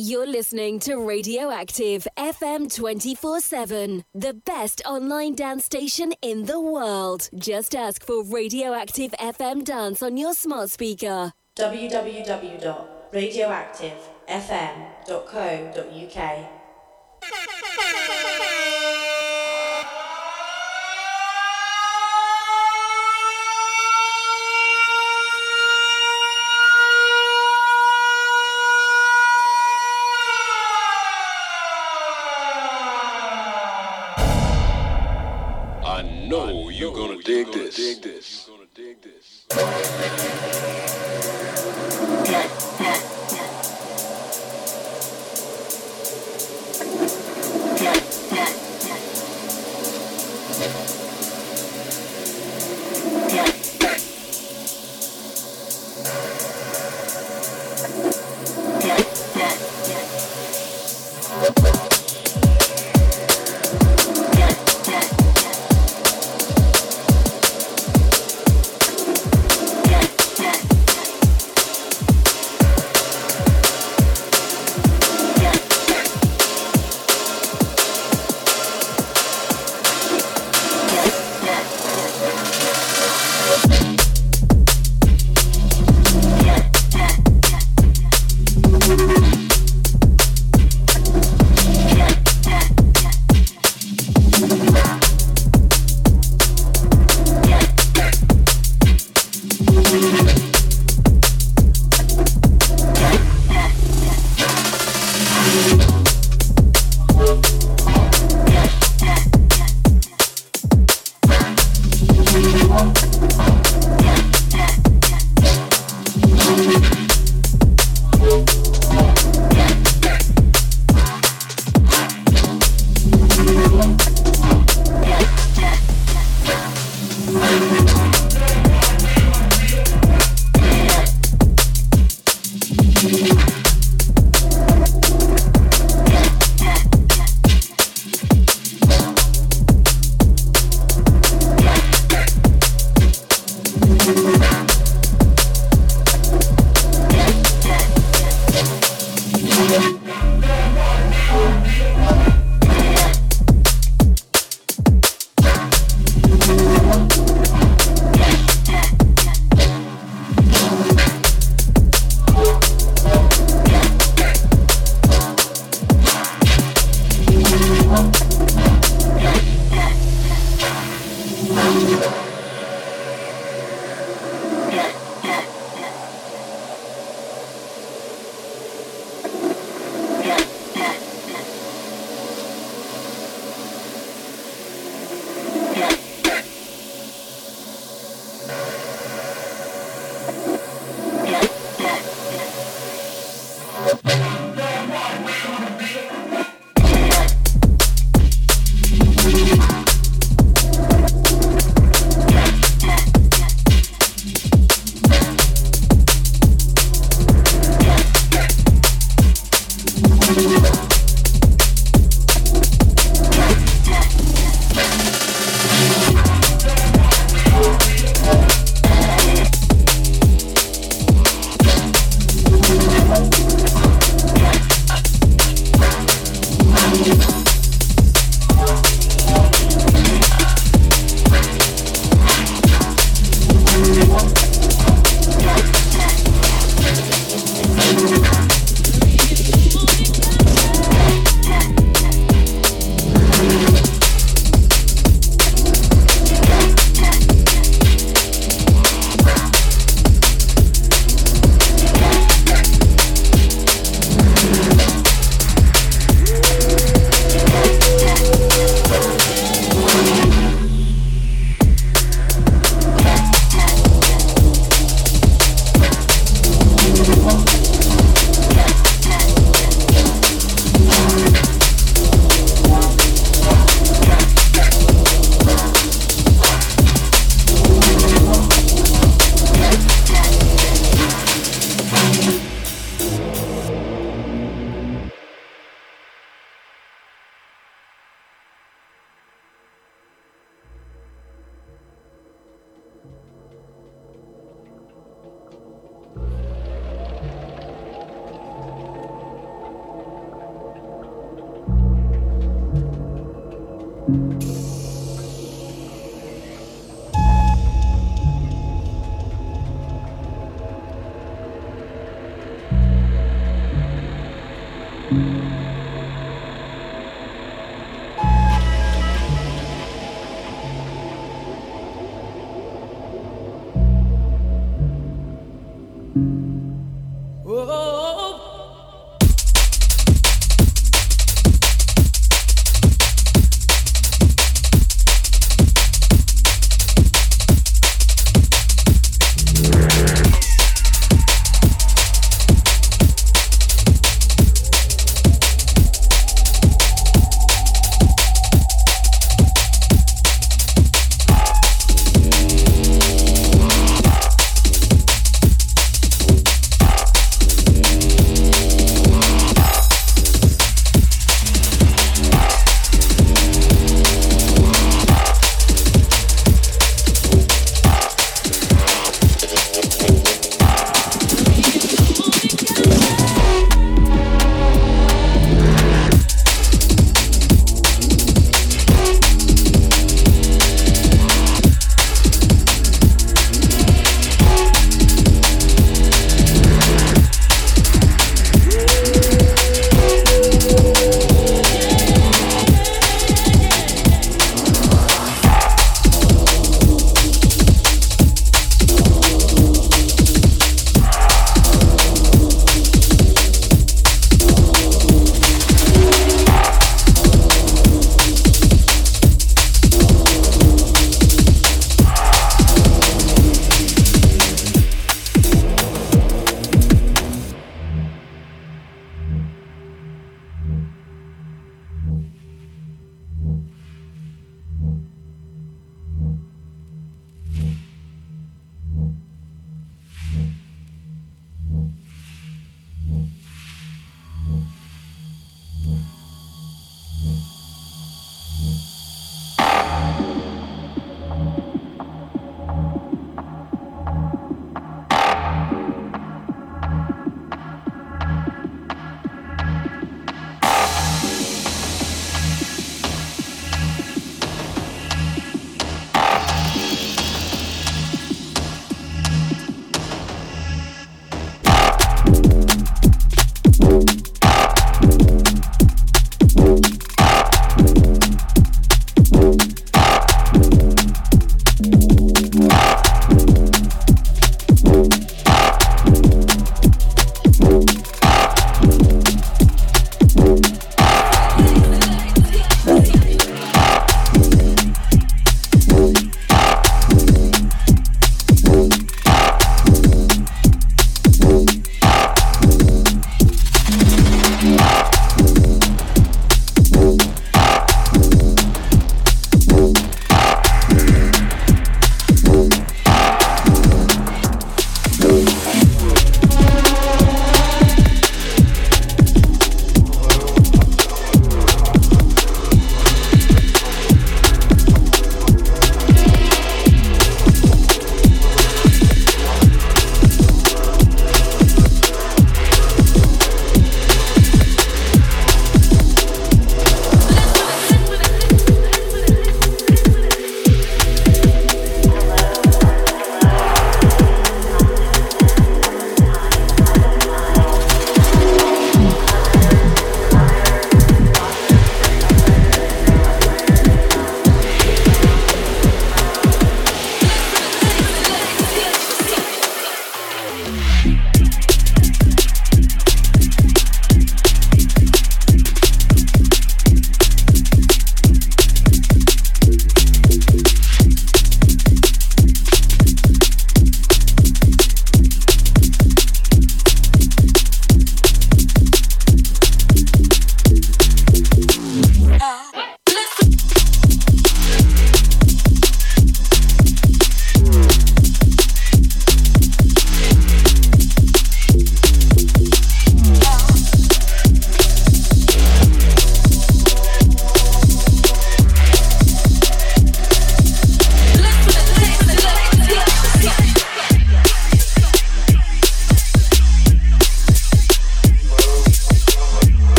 You're listening to Radioactive FM 24 7, the best online dance station in the world. Just ask for Radioactive FM Dance on your smart speaker. www.radioactivefm.co.uk dig this.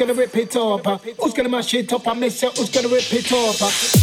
gonna rip it up? Who's gonna mash it up? I miss it. Who's gonna rip it up?